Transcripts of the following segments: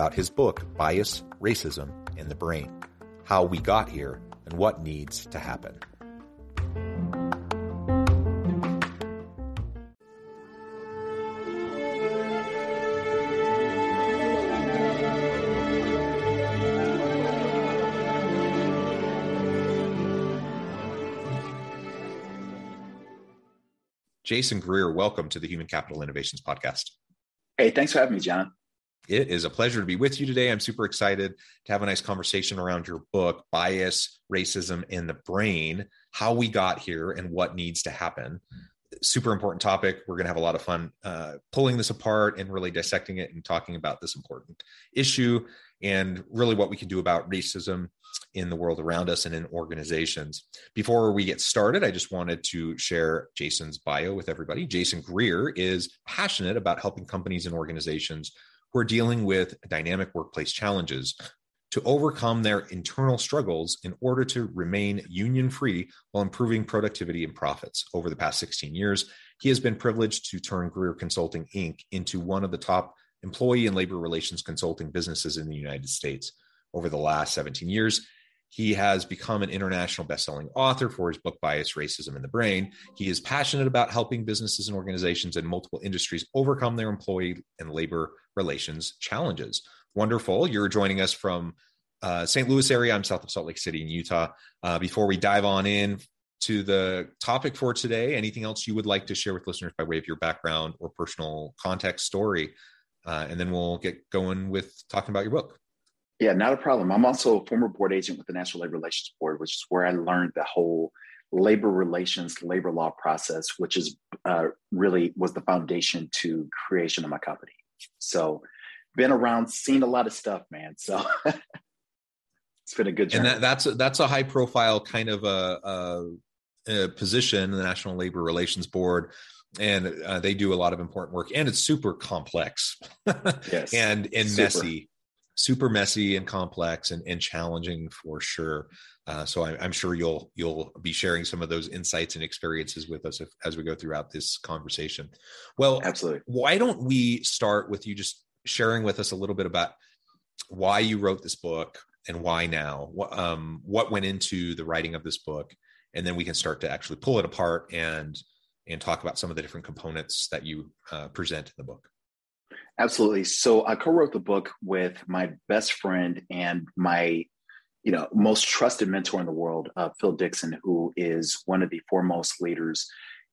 about his book, Bias, Racism, and the Brain How We Got Here and What Needs to Happen. Jason Greer, welcome to the Human Capital Innovations Podcast. Hey, thanks for having me, John. It is a pleasure to be with you today. I'm super excited to have a nice conversation around your book, Bias, Racism, and the Brain How We Got Here and What Needs to Happen. Super important topic. We're going to have a lot of fun uh, pulling this apart and really dissecting it and talking about this important issue and really what we can do about racism in the world around us and in organizations. Before we get started, I just wanted to share Jason's bio with everybody. Jason Greer is passionate about helping companies and organizations who are dealing with dynamic workplace challenges to overcome their internal struggles in order to remain union free while improving productivity and profits. Over the past 16 years, he has been privileged to turn Greer Consulting Inc. into one of the top employee and labor relations consulting businesses in the United States. Over the last 17 years, he has become an international best-selling author for his book Bias, Racism, and the Brain. He is passionate about helping businesses and organizations in multiple industries overcome their employee and labor relations challenges. Wonderful. You're joining us from uh, St. Louis area. I'm south of Salt Lake City in Utah. Uh, before we dive on in to the topic for today, anything else you would like to share with listeners by way of your background or personal context story? Uh, and then we'll get going with talking about your book. Yeah, not a problem. I'm also a former board agent with the National Labor Relations Board, which is where I learned the whole labor relations, labor law process, which is uh, really was the foundation to creation of my company. So, been around, seen a lot of stuff, man. So. it's been a good journey. And that, that's a, that's a high profile kind of a, a, a position, in the National Labor Relations Board and uh, they do a lot of important work and it's super complex yes, and and super. messy super messy and complex and, and challenging for sure. Uh, so I, am sure you'll you'll be sharing some of those insights and experiences with us if, as we go throughout this conversation. Well absolutely. why don't we start with you just sharing with us a little bit about why you wrote this book and why now? What, um, what went into the writing of this book? And then we can start to actually pull it apart and and talk about some of the different components that you uh, present in the book. Absolutely. So I co-wrote the book with my best friend and my, you know, most trusted mentor in the world, uh, Phil Dixon, who is one of the foremost leaders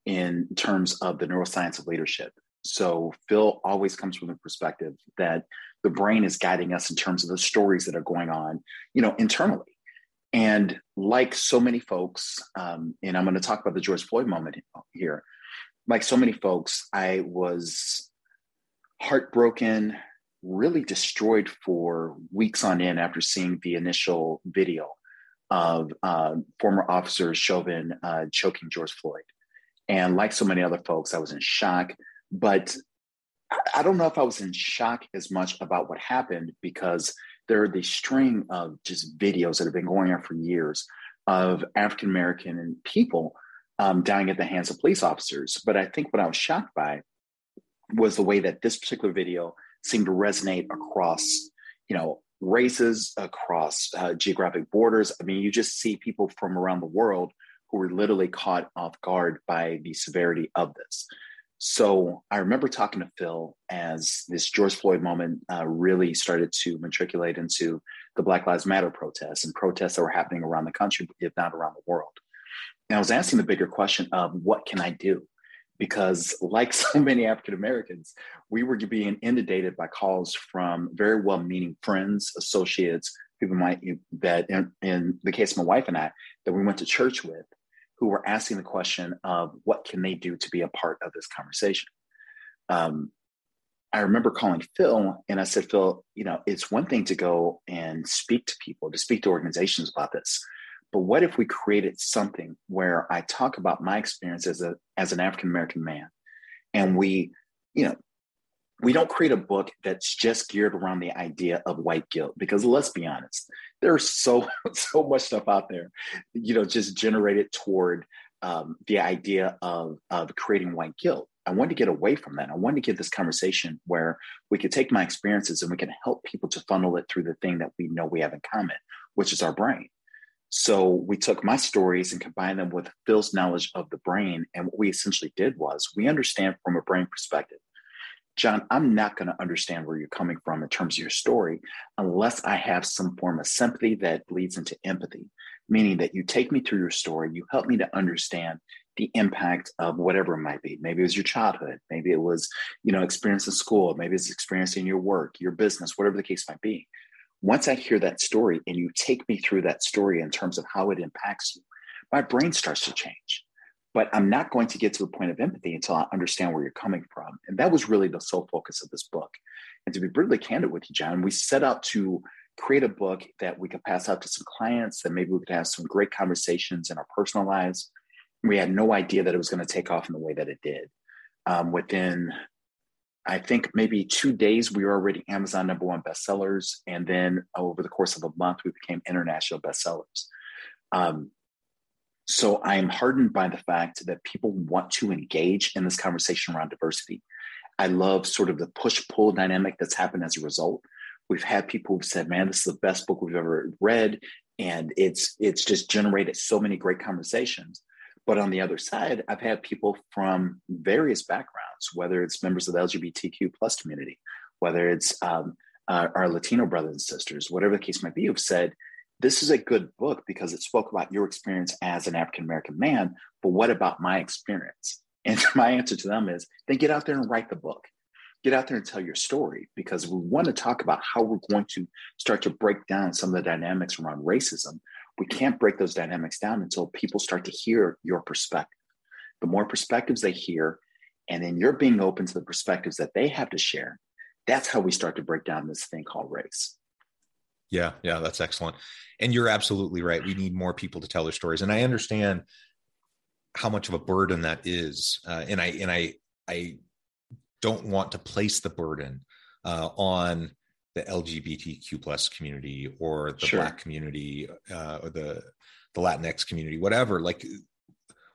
in terms of the neuroscience of leadership. So Phil always comes from the perspective that the brain is guiding us in terms of the stories that are going on, you know, internally. And like so many folks, um, and I'm going to talk about the George Floyd moment here. Like so many folks, I was heartbroken, really destroyed for weeks on end after seeing the initial video of uh, former officer Chauvin uh, choking George Floyd. And like so many other folks, I was in shock. But I don't know if I was in shock as much about what happened because there are these string of just videos that have been going on for years of African American people um, dying at the hands of police officers. But I think what I was shocked by was the way that this particular video seemed to resonate across, you know, races, across uh, geographic borders. I mean, you just see people from around the world who were literally caught off guard by the severity of this. So I remember talking to Phil as this George Floyd moment uh, really started to matriculate into the Black Lives Matter protests and protests that were happening around the country, if not around the world. And I was asking the bigger question of what can I do? Because, like so many African Americans, we were being inundated by calls from very well meaning friends, associates, people might that in, in the case of my wife and I, that we went to church with, who were asking the question of what can they do to be a part of this conversation. Um, I remember calling Phil and I said, Phil, you know, it's one thing to go and speak to people, to speak to organizations about this. But what if we created something where I talk about my experience as a as an African American man, and we, you know, we don't create a book that's just geared around the idea of white guilt because let's be honest, there's so so much stuff out there, you know, just generated toward um, the idea of of creating white guilt. I wanted to get away from that. I wanted to get this conversation where we could take my experiences and we can help people to funnel it through the thing that we know we have in common, which is our brain. So we took my stories and combined them with Phil's knowledge of the brain. And what we essentially did was we understand from a brain perspective. John, I'm not going to understand where you're coming from in terms of your story unless I have some form of sympathy that leads into empathy, meaning that you take me through your story, you help me to understand the impact of whatever it might be. Maybe it was your childhood, maybe it was, you know, experience in school, maybe it's experiencing your work, your business, whatever the case might be once I hear that story and you take me through that story in terms of how it impacts you, my brain starts to change. But I'm not going to get to the point of empathy until I understand where you're coming from. And that was really the sole focus of this book. And to be brutally candid with you, John, we set out to create a book that we could pass out to some clients, that maybe we could have some great conversations in our personal lives. We had no idea that it was going to take off in the way that it did. Um, within I think maybe two days we were already Amazon number one bestsellers, and then over the course of a month we became international bestsellers. Um, so I am hardened by the fact that people want to engage in this conversation around diversity. I love sort of the push pull dynamic that's happened as a result. We've had people who've said, "Man, this is the best book we've ever read," and it's it's just generated so many great conversations. But on the other side, I've had people from various backgrounds, whether it's members of the LGBTQ plus community, whether it's um, uh, our Latino brothers and sisters, whatever the case might be, who've said, this is a good book because it spoke about your experience as an African American man, but what about my experience? And my answer to them is then get out there and write the book. Get out there and tell your story because we want to talk about how we're going to start to break down some of the dynamics around racism we can't break those dynamics down until people start to hear your perspective. The more perspectives they hear, and then you're being open to the perspectives that they have to share, that's how we start to break down this thing called race. Yeah, yeah, that's excellent. And you're absolutely right. We need more people to tell their stories. And I understand how much of a burden that is. Uh, and I and I I don't want to place the burden uh, on the LGBTQ plus community or the sure. Black community uh, or the the Latinx community, whatever. Like,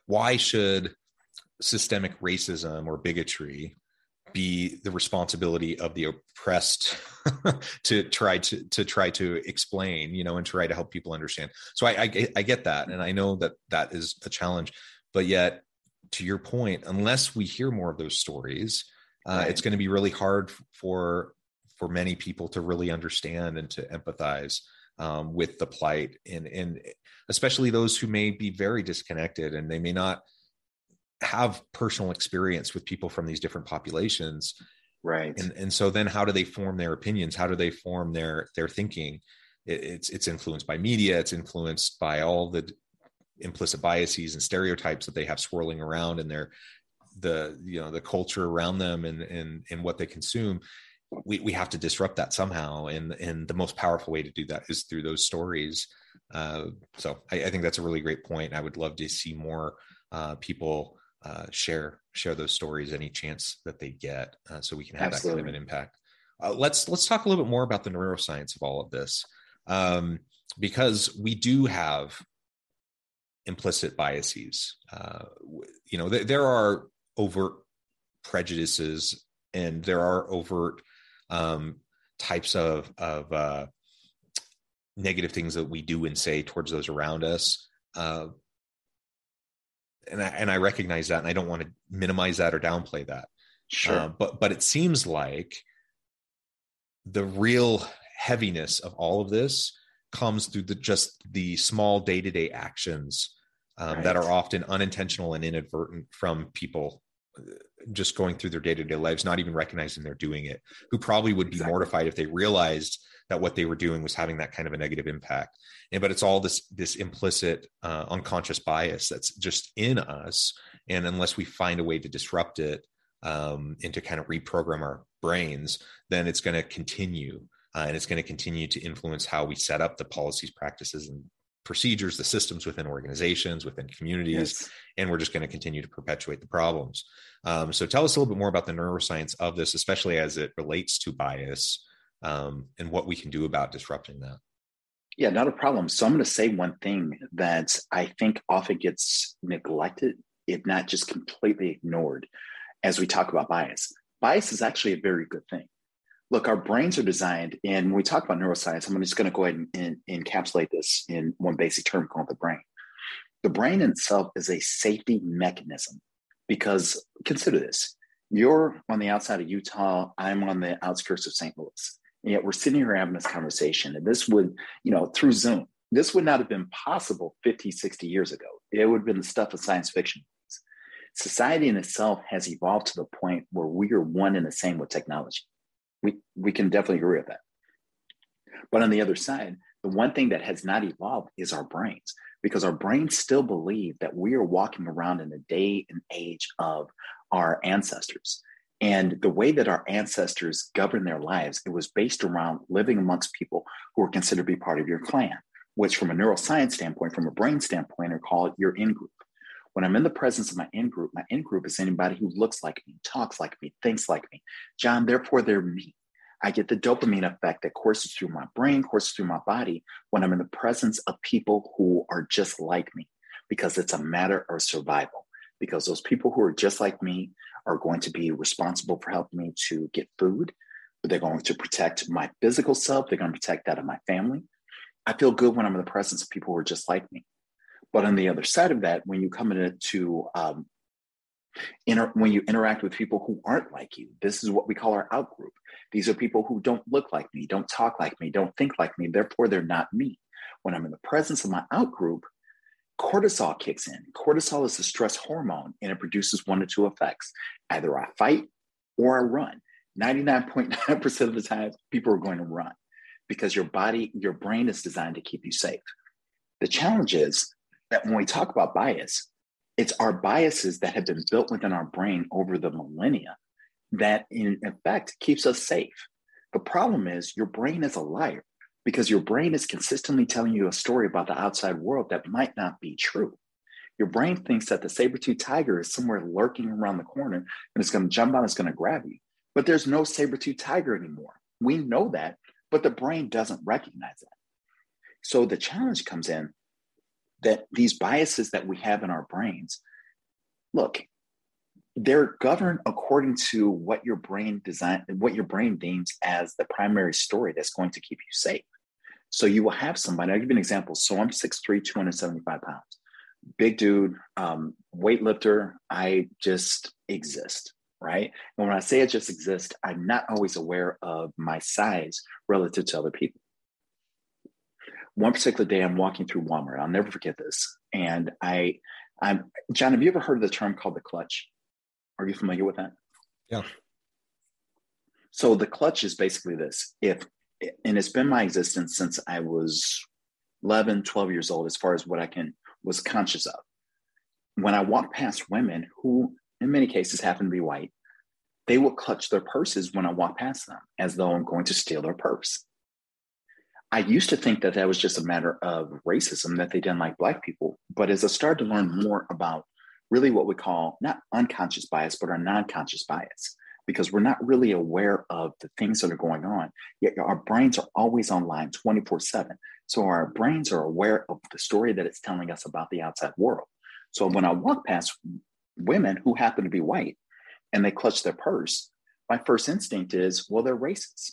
why should systemic racism or bigotry be the responsibility of the oppressed to try to to try to explain you know and try to help people understand so I, I, I get that and i know that that is a challenge but yet to your point unless we hear more of those stories uh, right. it's going to be really hard for for many people to really understand and to empathize um, with the plight and and especially those who may be very disconnected and they may not have personal experience with people from these different populations. Right. And and so then how do they form their opinions? How do they form their their thinking? It, it's it's influenced by media. It's influenced by all the implicit biases and stereotypes that they have swirling around in their the you know the culture around them and and and what they consume we, we have to disrupt that somehow and and the most powerful way to do that is through those stories. Uh, so I, I, think that's a really great point i would love to see more uh, people uh, share share those stories any chance that they get uh, so we can have Absolutely. that kind of an impact. Uh, let's let's talk a little bit more about the neuroscience of all of this um, because we do have implicit biases. Uh, you know th- there are overt prejudices and there are overt um, types of of uh, negative things that we do and say towards those around us. Uh, and I, and I recognize that, and I don't want to minimize that or downplay that. Sure. Uh, but but it seems like the real heaviness of all of this comes through the just the small day to day actions um, right. that are often unintentional and inadvertent from people just going through their day to day lives, not even recognizing they're doing it, who probably would be exactly. mortified if they realized that what they were doing was having that kind of a negative impact. And but it's all this this implicit uh, unconscious bias that's just in us, and unless we find a way to disrupt it um, and to kind of reprogram our brains, then it's going to continue. Uh, and it's going to continue to influence how we set up the policies, practices, and procedures, the systems within organizations, within communities, yes. and we're just going to continue to perpetuate the problems. Um, so, tell us a little bit more about the neuroscience of this, especially as it relates to bias um, and what we can do about disrupting that. Yeah, not a problem. So, I'm going to say one thing that I think often gets neglected, if not just completely ignored, as we talk about bias. Bias is actually a very good thing look, our brains are designed, and when we talk about neuroscience, I'm just going to go ahead and, and, encapsulate this in one basic term called the brain. The brain itself is a safety mechanism because consider this you're on the outside of Utah, I'm on the outskirts of St. Louis. And yet we're sitting here having this conversation. And this would, you know, through Zoom, this would not have been possible 50, 60 years ago. It would have been the stuff of science fiction. Society in itself has evolved to the point where we are one and the same with technology. We, we can definitely agree with that. But on the other side, the one thing that has not evolved is our brains, because our brains still believe that we are walking around in the day and age of our ancestors. And the way that our ancestors governed their lives, it was based around living amongst people who were considered to be part of your clan, which, from a neuroscience standpoint, from a brain standpoint, are called your in group. When I'm in the presence of my in group, my in group is anybody who looks like me, talks like me, thinks like me. John, therefore, they're me. I get the dopamine effect that courses through my brain, courses through my body when I'm in the presence of people who are just like me, because it's a matter of survival. Because those people who are just like me are going to be responsible for helping me to get food. but They're going to protect my physical self. They're going to protect that of my family. I feel good when I'm in the presence of people who are just like me. But on the other side of that, when you come into um, inter- when you interact with people who aren't like you, this is what we call our outgroup. These are people who don't look like me, don't talk like me, don't think like me. Therefore, they're not me. When I'm in the presence of my outgroup, cortisol kicks in. Cortisol is a stress hormone, and it produces one or two effects: either I fight or I run. 99.9% of the time, people are going to run because your body, your brain is designed to keep you safe. The challenge is that when we talk about bias, it's our biases that have been built within our brain over the millennia that, in effect, keeps us safe. The problem is your brain is a liar because your brain is consistently telling you a story about the outside world that might not be true. Your brain thinks that the saber-tooth tiger is somewhere lurking around the corner and it's going to jump on, it's going to grab you. But there's no saber-tooth tiger anymore. We know that, but the brain doesn't recognize that. So the challenge comes in that these biases that we have in our brains, look, they're governed according to what your brain design, what your brain deems as the primary story that's going to keep you safe. So you will have somebody, I'll give you an example. So I'm 6'3, 275 pounds, big dude, um, weightlifter. I just exist, right? And when I say I just exist, I'm not always aware of my size relative to other people one particular day I'm walking through Walmart. I'll never forget this. And I, I'm John. Have you ever heard of the term called the clutch? Are you familiar with that? Yeah. So the clutch is basically this. If and it's been my existence since I was 11, 12 years old, as far as what I can was conscious of. When I walk past women who, in many cases, happen to be white, they will clutch their purses when I walk past them, as though I'm going to steal their purse. I used to think that that was just a matter of racism, that they didn't like Black people. But as I started to learn more about really what we call not unconscious bias, but our non conscious bias, because we're not really aware of the things that are going on, yet our brains are always online 24 7. So our brains are aware of the story that it's telling us about the outside world. So when I walk past women who happen to be white and they clutch their purse, my first instinct is, well, they're racist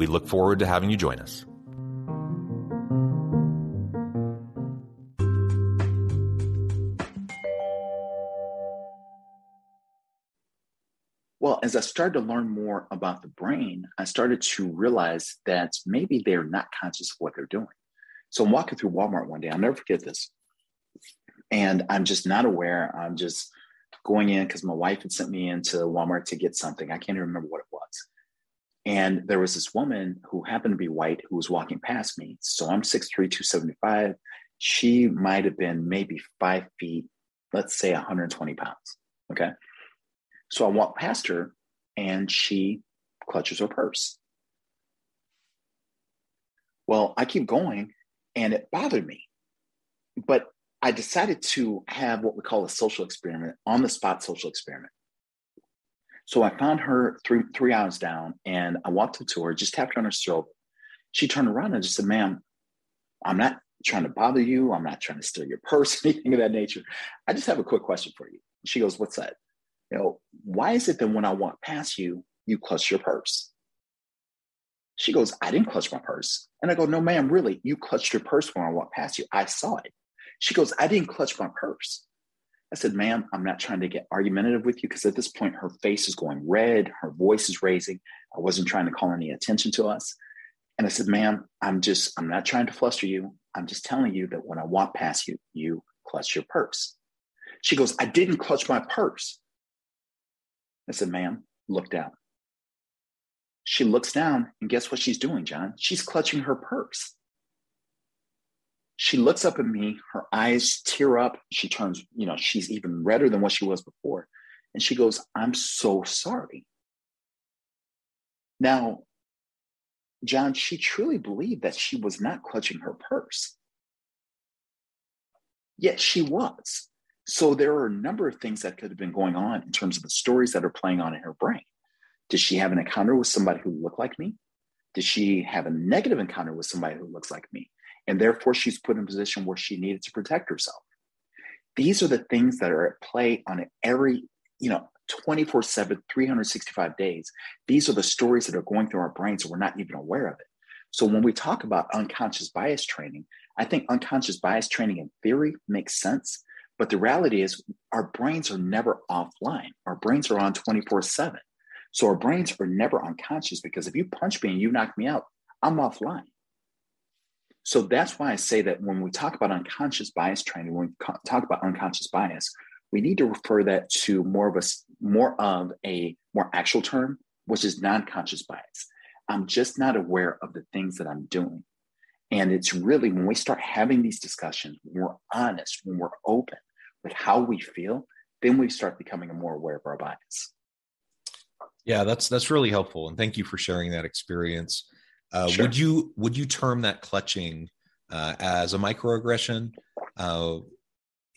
We look forward to having you join us. Well, as I started to learn more about the brain, I started to realize that maybe they're not conscious of what they're doing. So I'm walking through Walmart one day. I'll never forget this. And I'm just not aware. I'm just going in because my wife had sent me into Walmart to get something. I can't even remember what it was. And there was this woman who happened to be white who was walking past me. So I'm 6'3, 275. She might have been maybe five feet, let's say 120 pounds. Okay. So I walk past her and she clutches her purse. Well, I keep going and it bothered me. But I decided to have what we call a social experiment, on the spot social experiment. So I found her three three hours down and I walked up to her, just tapped her on her shoulder. She turned around and just said, ma'am, I'm not trying to bother you. I'm not trying to steal your purse, anything of that nature. I just have a quick question for you. She goes, What's that? you know, why is it that when I walk past you, you clutch your purse? She goes, I didn't clutch my purse. And I go, no, ma'am, really, you clutched your purse when I walked past you. I saw it. She goes, I didn't clutch my purse. I said, ma'am, I'm not trying to get argumentative with you because at this point, her face is going red, her voice is raising. I wasn't trying to call any attention to us. And I said, ma'am, I'm just, I'm not trying to fluster you. I'm just telling you that when I walk past you, you clutch your purse. She goes, I didn't clutch my purse. I said, ma'am, look down. She looks down, and guess what she's doing, John? She's clutching her purse. She looks up at me, her eyes tear up. She turns, you know, she's even redder than what she was before. And she goes, I'm so sorry. Now, John, she truly believed that she was not clutching her purse. Yet she was. So there are a number of things that could have been going on in terms of the stories that are playing on in her brain. Did she have an encounter with somebody who looked like me? Did she have a negative encounter with somebody who looks like me? And therefore, she's put in a position where she needed to protect herself. These are the things that are at play on every, you know, 24 7, 365 days. These are the stories that are going through our brains and we're not even aware of it. So when we talk about unconscious bias training, I think unconscious bias training in theory makes sense. But the reality is, our brains are never offline. Our brains are on 24 7. So our brains are never unconscious because if you punch me and you knock me out, I'm offline. So that's why I say that when we talk about unconscious bias training, when we talk about unconscious bias, we need to refer that to more of a more of a more actual term, which is non-conscious bias. I'm just not aware of the things that I'm doing. And it's really when we start having these discussions, when we're honest, when we're open, with how we feel, then we start becoming more aware of our bias. Yeah, that's that's really helpful, and thank you for sharing that experience. Uh, sure. Would you would you term that clutching uh, as a microaggression? Uh,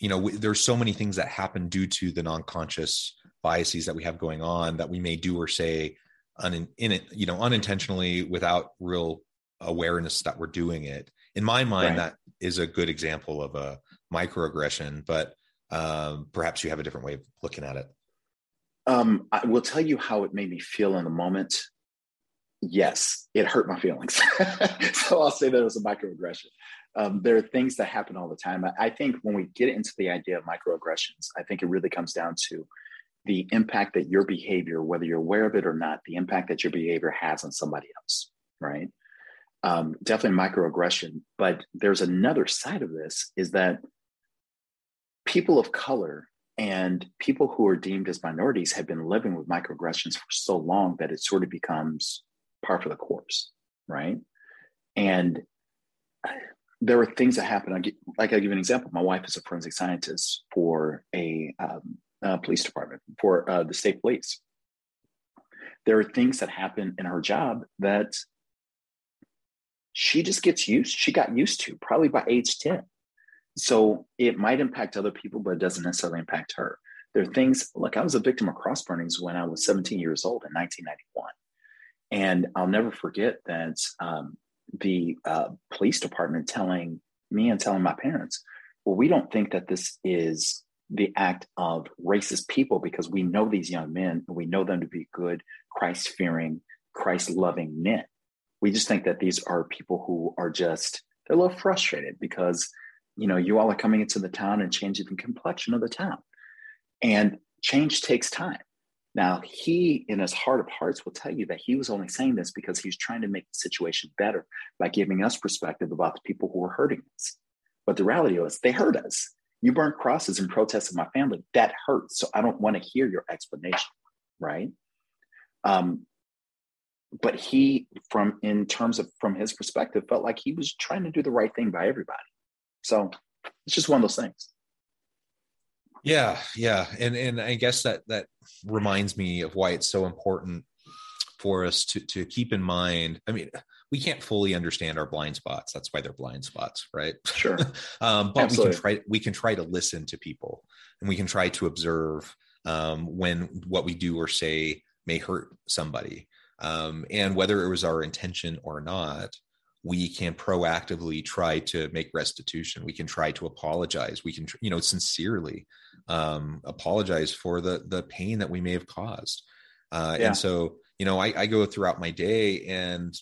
you know we, there's so many things that happen due to the non-conscious biases that we have going on that we may do or say un, in it you know unintentionally without real awareness that we're doing it in my mind right. that is a good example of a microaggression but um, perhaps you have a different way of looking at it um, i will tell you how it made me feel in the moment yes it hurt my feelings so i'll say that it was a microaggression um, there are things that happen all the time. I, I think when we get into the idea of microaggressions, I think it really comes down to the impact that your behavior, whether you're aware of it or not, the impact that your behavior has on somebody else, right? Um, definitely microaggression. But there's another side of this is that people of color and people who are deemed as minorities have been living with microaggressions for so long that it sort of becomes par for the course, right? And there were things that happened. I like I give an example. My wife is a forensic scientist for a, um, a police department for uh, the state police. There are things that happen in her job that she just gets used. She got used to probably by age ten. So it might impact other people, but it doesn't necessarily impact her. There are things. like I was a victim of cross burnings when I was 17 years old in 1991, and I'll never forget that um, the uh, police department telling me and telling my parents, well, we don't think that this is the act of racist people because we know these young men and we know them to be good, Christ fearing, Christ loving men. We just think that these are people who are just, they're a little frustrated because, you know, you all are coming into the town and changing the complexion of the town. And change takes time. Now, he, in his heart of hearts, will tell you that he was only saying this because he's trying to make the situation better by giving us perspective about the people who were hurting us. But the reality was, they hurt us. You burnt crosses and protested my family. That hurts. So I don't want to hear your explanation, right? Um, but he, from in terms of from his perspective, felt like he was trying to do the right thing by everybody. So it's just one of those things. Yeah, yeah, and and I guess that that reminds me of why it's so important for us to to keep in mind. I mean, we can't fully understand our blind spots. That's why they're blind spots, right? Sure. um, but Absolutely. we can try we can try to listen to people, and we can try to observe um, when what we do or say may hurt somebody, um, and whether it was our intention or not we can proactively try to make restitution. We can try to apologize. We can you know sincerely um, apologize for the the pain that we may have caused. Uh, yeah. and so you know I, I go throughout my day and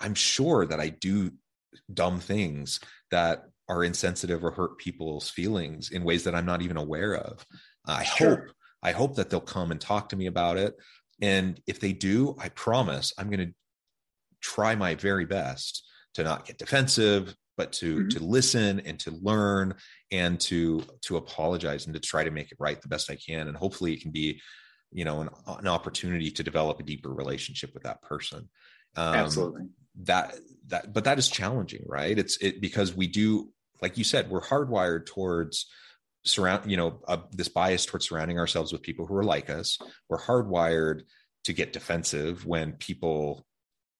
i'm sure that i do dumb things that are insensitive or hurt people's feelings in ways that i'm not even aware of. I sure. hope i hope that they'll come and talk to me about it. And if they do i promise i'm going to try my very best to not get defensive but to mm-hmm. to listen and to learn and to to apologize and to try to make it right the best i can. And hopefully it can be you know an, an opportunity to develop a deeper relationship with that person. Um, absolutely. that that but that is challenging right? It's it because we do like you said we're hardwired towards surround you know uh, this bias towards surrounding ourselves with people who are like us. We're hardwired to get defensive when people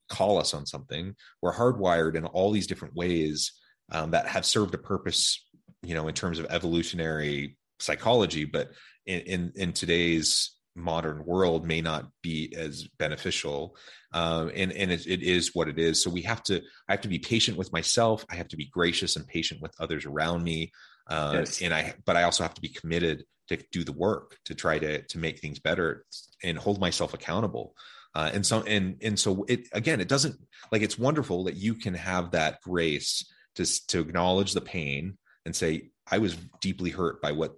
call us on something. We're hardwired in all these different ways um, that have served a purpose, you know, in terms of evolutionary psychology, but in, in, in today's modern world may not be as beneficial. Um, and and it, it is what it is. So we have to, I have to be patient with myself. I have to be gracious and patient with others around me. Uh, yes. And I, but I also have to be committed to do the work to try to to make things better and hold myself accountable. Uh, and so and and so it again it doesn't like it's wonderful that you can have that grace to to acknowledge the pain and say i was deeply hurt by what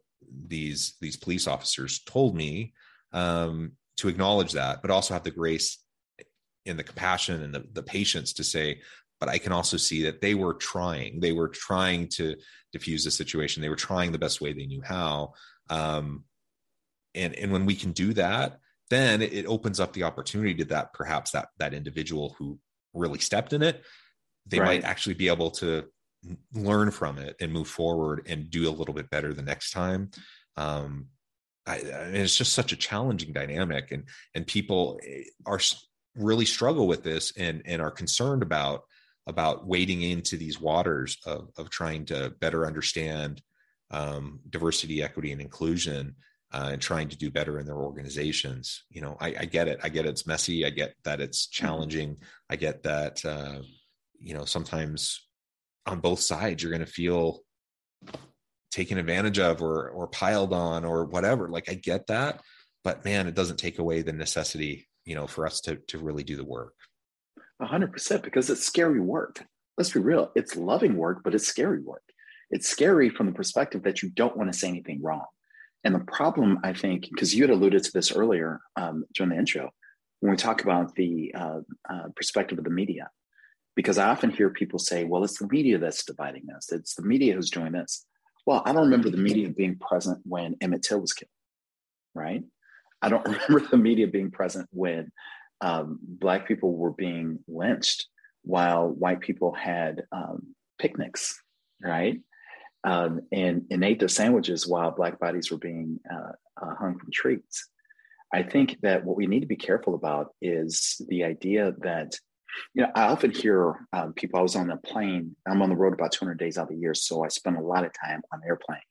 these these police officers told me um, to acknowledge that but also have the grace and the compassion and the, the patience to say but i can also see that they were trying. They were trying to diffuse the situation. They were trying the best way they knew how. Um, and and when we can do that then it opens up the opportunity to that perhaps that that individual who really stepped in it they right. might actually be able to learn from it and move forward and do a little bit better the next time um I, I mean, it's just such a challenging dynamic and and people eh, are really struggle with this and and are concerned about about wading into these waters of of trying to better understand um, diversity, equity, and inclusion, uh, and trying to do better in their organizations. You know, I, I, get it. I get it's messy. I get that it's mm-hmm. challenging. I get that uh, you know sometimes on both sides you're going to feel taken advantage of or or piled on or whatever. Like I get that, but man, it doesn't take away the necessity, you know, for us to to really do the work. A hundred percent, because it's scary work. Let's be real. It's loving work, but it's scary work. It's scary from the perspective that you don't want to say anything wrong. And the problem, I think, because you had alluded to this earlier um, during the intro, when we talk about the uh, uh, perspective of the media, because I often hear people say, well, it's the media that's dividing us. It's the media who's doing this. Well, I don't remember the media being present when Emmett Till was killed, right? I don't remember the media being present when um, Black people were being lynched while white people had um, picnics, right? Um, and, and ate their sandwiches while black bodies were being uh, uh, hung from trees. I think that what we need to be careful about is the idea that, you know, I often hear um, people, I was on a plane, I'm on the road about 200 days out of the year, so I spend a lot of time on airplanes,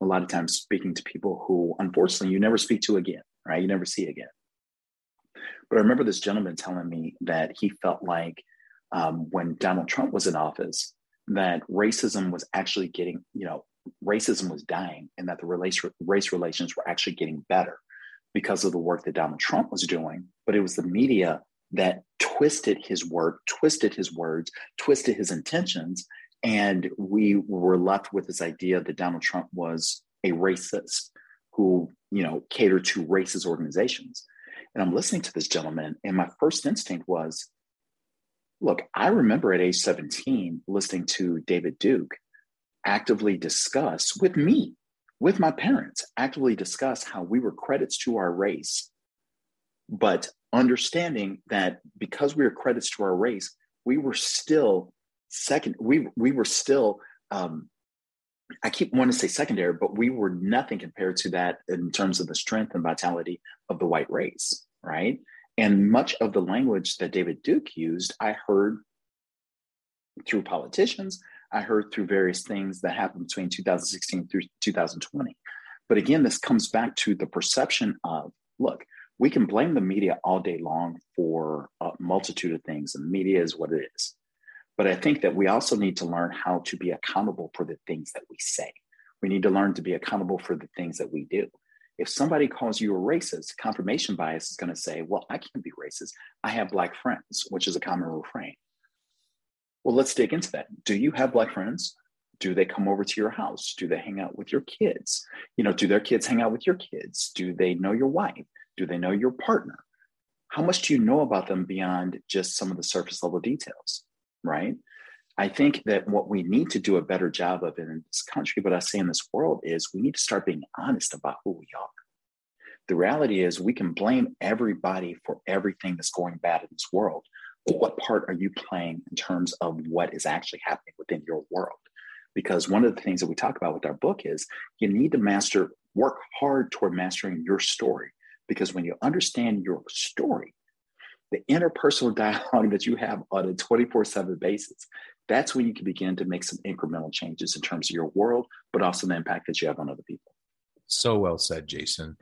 a lot of times speaking to people who, unfortunately, you never speak to again, right? You never see again. But I remember this gentleman telling me that he felt like um, when Donald Trump was in office, that racism was actually getting, you know, racism was dying and that the race, race relations were actually getting better because of the work that Donald Trump was doing. But it was the media that twisted his work, twisted his words, twisted his intentions. And we were left with this idea that Donald Trump was a racist who, you know, catered to racist organizations. And I'm listening to this gentleman, and my first instinct was, Look, I remember at age 17 listening to David Duke actively discuss with me, with my parents, actively discuss how we were credits to our race, but understanding that because we were credits to our race, we were still second, we, we were still, um, I keep wanting to say secondary, but we were nothing compared to that in terms of the strength and vitality of the white race, right? And much of the language that David Duke used, I heard through politicians, I heard through various things that happened between 2016 through 2020. But again, this comes back to the perception of look, we can blame the media all day long for a multitude of things, and media is what it is. But I think that we also need to learn how to be accountable for the things that we say. We need to learn to be accountable for the things that we do. If somebody calls you a racist, confirmation bias is going to say, well, I can't be racist. I have Black friends, which is a common refrain. Well, let's dig into that. Do you have Black friends? Do they come over to your house? Do they hang out with your kids? You know, do their kids hang out with your kids? Do they know your wife? Do they know your partner? How much do you know about them beyond just some of the surface level details, right? I think that what we need to do a better job of in this country, but I say in this world, is we need to start being honest about who we are. The reality is, we can blame everybody for everything that's going bad in this world. But what part are you playing in terms of what is actually happening within your world? Because one of the things that we talk about with our book is you need to master, work hard toward mastering your story. Because when you understand your story, the interpersonal dialogue that you have on a 24 7 basis that's when you can begin to make some incremental changes in terms of your world, but also the impact that you have on other people. So well said, Jason.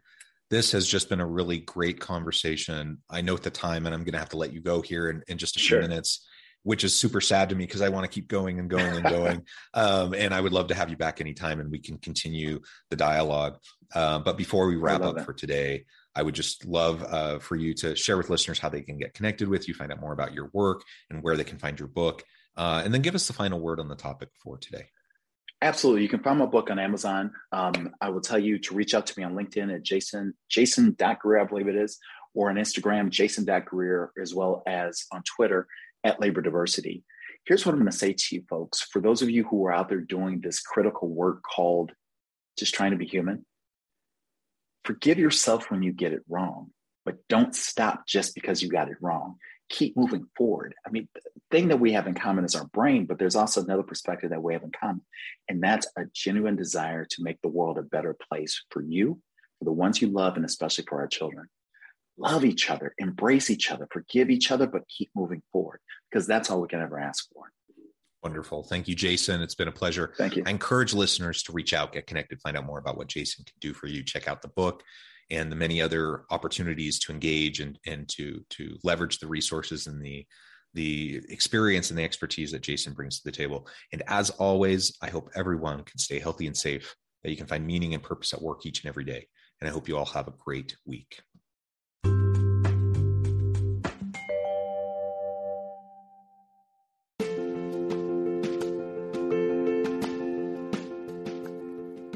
This has just been a really great conversation. I note the time, and I'm going to have to let you go here in, in just a few minutes, which is super sad to me because I want to keep going and going and going. um, and I would love to have you back anytime and we can continue the dialogue. Uh, but before we wrap up for today, I would just love uh, for you to share with listeners how they can get connected with you, find out more about your work, and where they can find your book. Uh, and then give us the final word on the topic for today. Absolutely. You can find my book on Amazon. Um, I will tell you to reach out to me on LinkedIn at Jason, Jason.career, I believe it is, or on Instagram, Jason.career, as well as on Twitter at Labor Diversity. Here's what I'm going to say to you folks. For those of you who are out there doing this critical work called just trying to be human, forgive yourself when you get it wrong, but don't stop just because you got it wrong keep moving forward. I mean, the thing that we have in common is our brain, but there's also another perspective that we have in common. And that's a genuine desire to make the world a better place for you, for the ones you love, and especially for our children. Love each other, embrace each other, forgive each other, but keep moving forward because that's all we can ever ask for. Wonderful. Thank you, Jason. It's been a pleasure. Thank you. I encourage listeners to reach out, get connected, find out more about what Jason can do for you. Check out the book and the many other opportunities to engage and, and to, to leverage the resources and the, the experience and the expertise that Jason brings to the table. And as always, I hope everyone can stay healthy and safe, that you can find meaning and purpose at work each and every day. And I hope you all have a great week.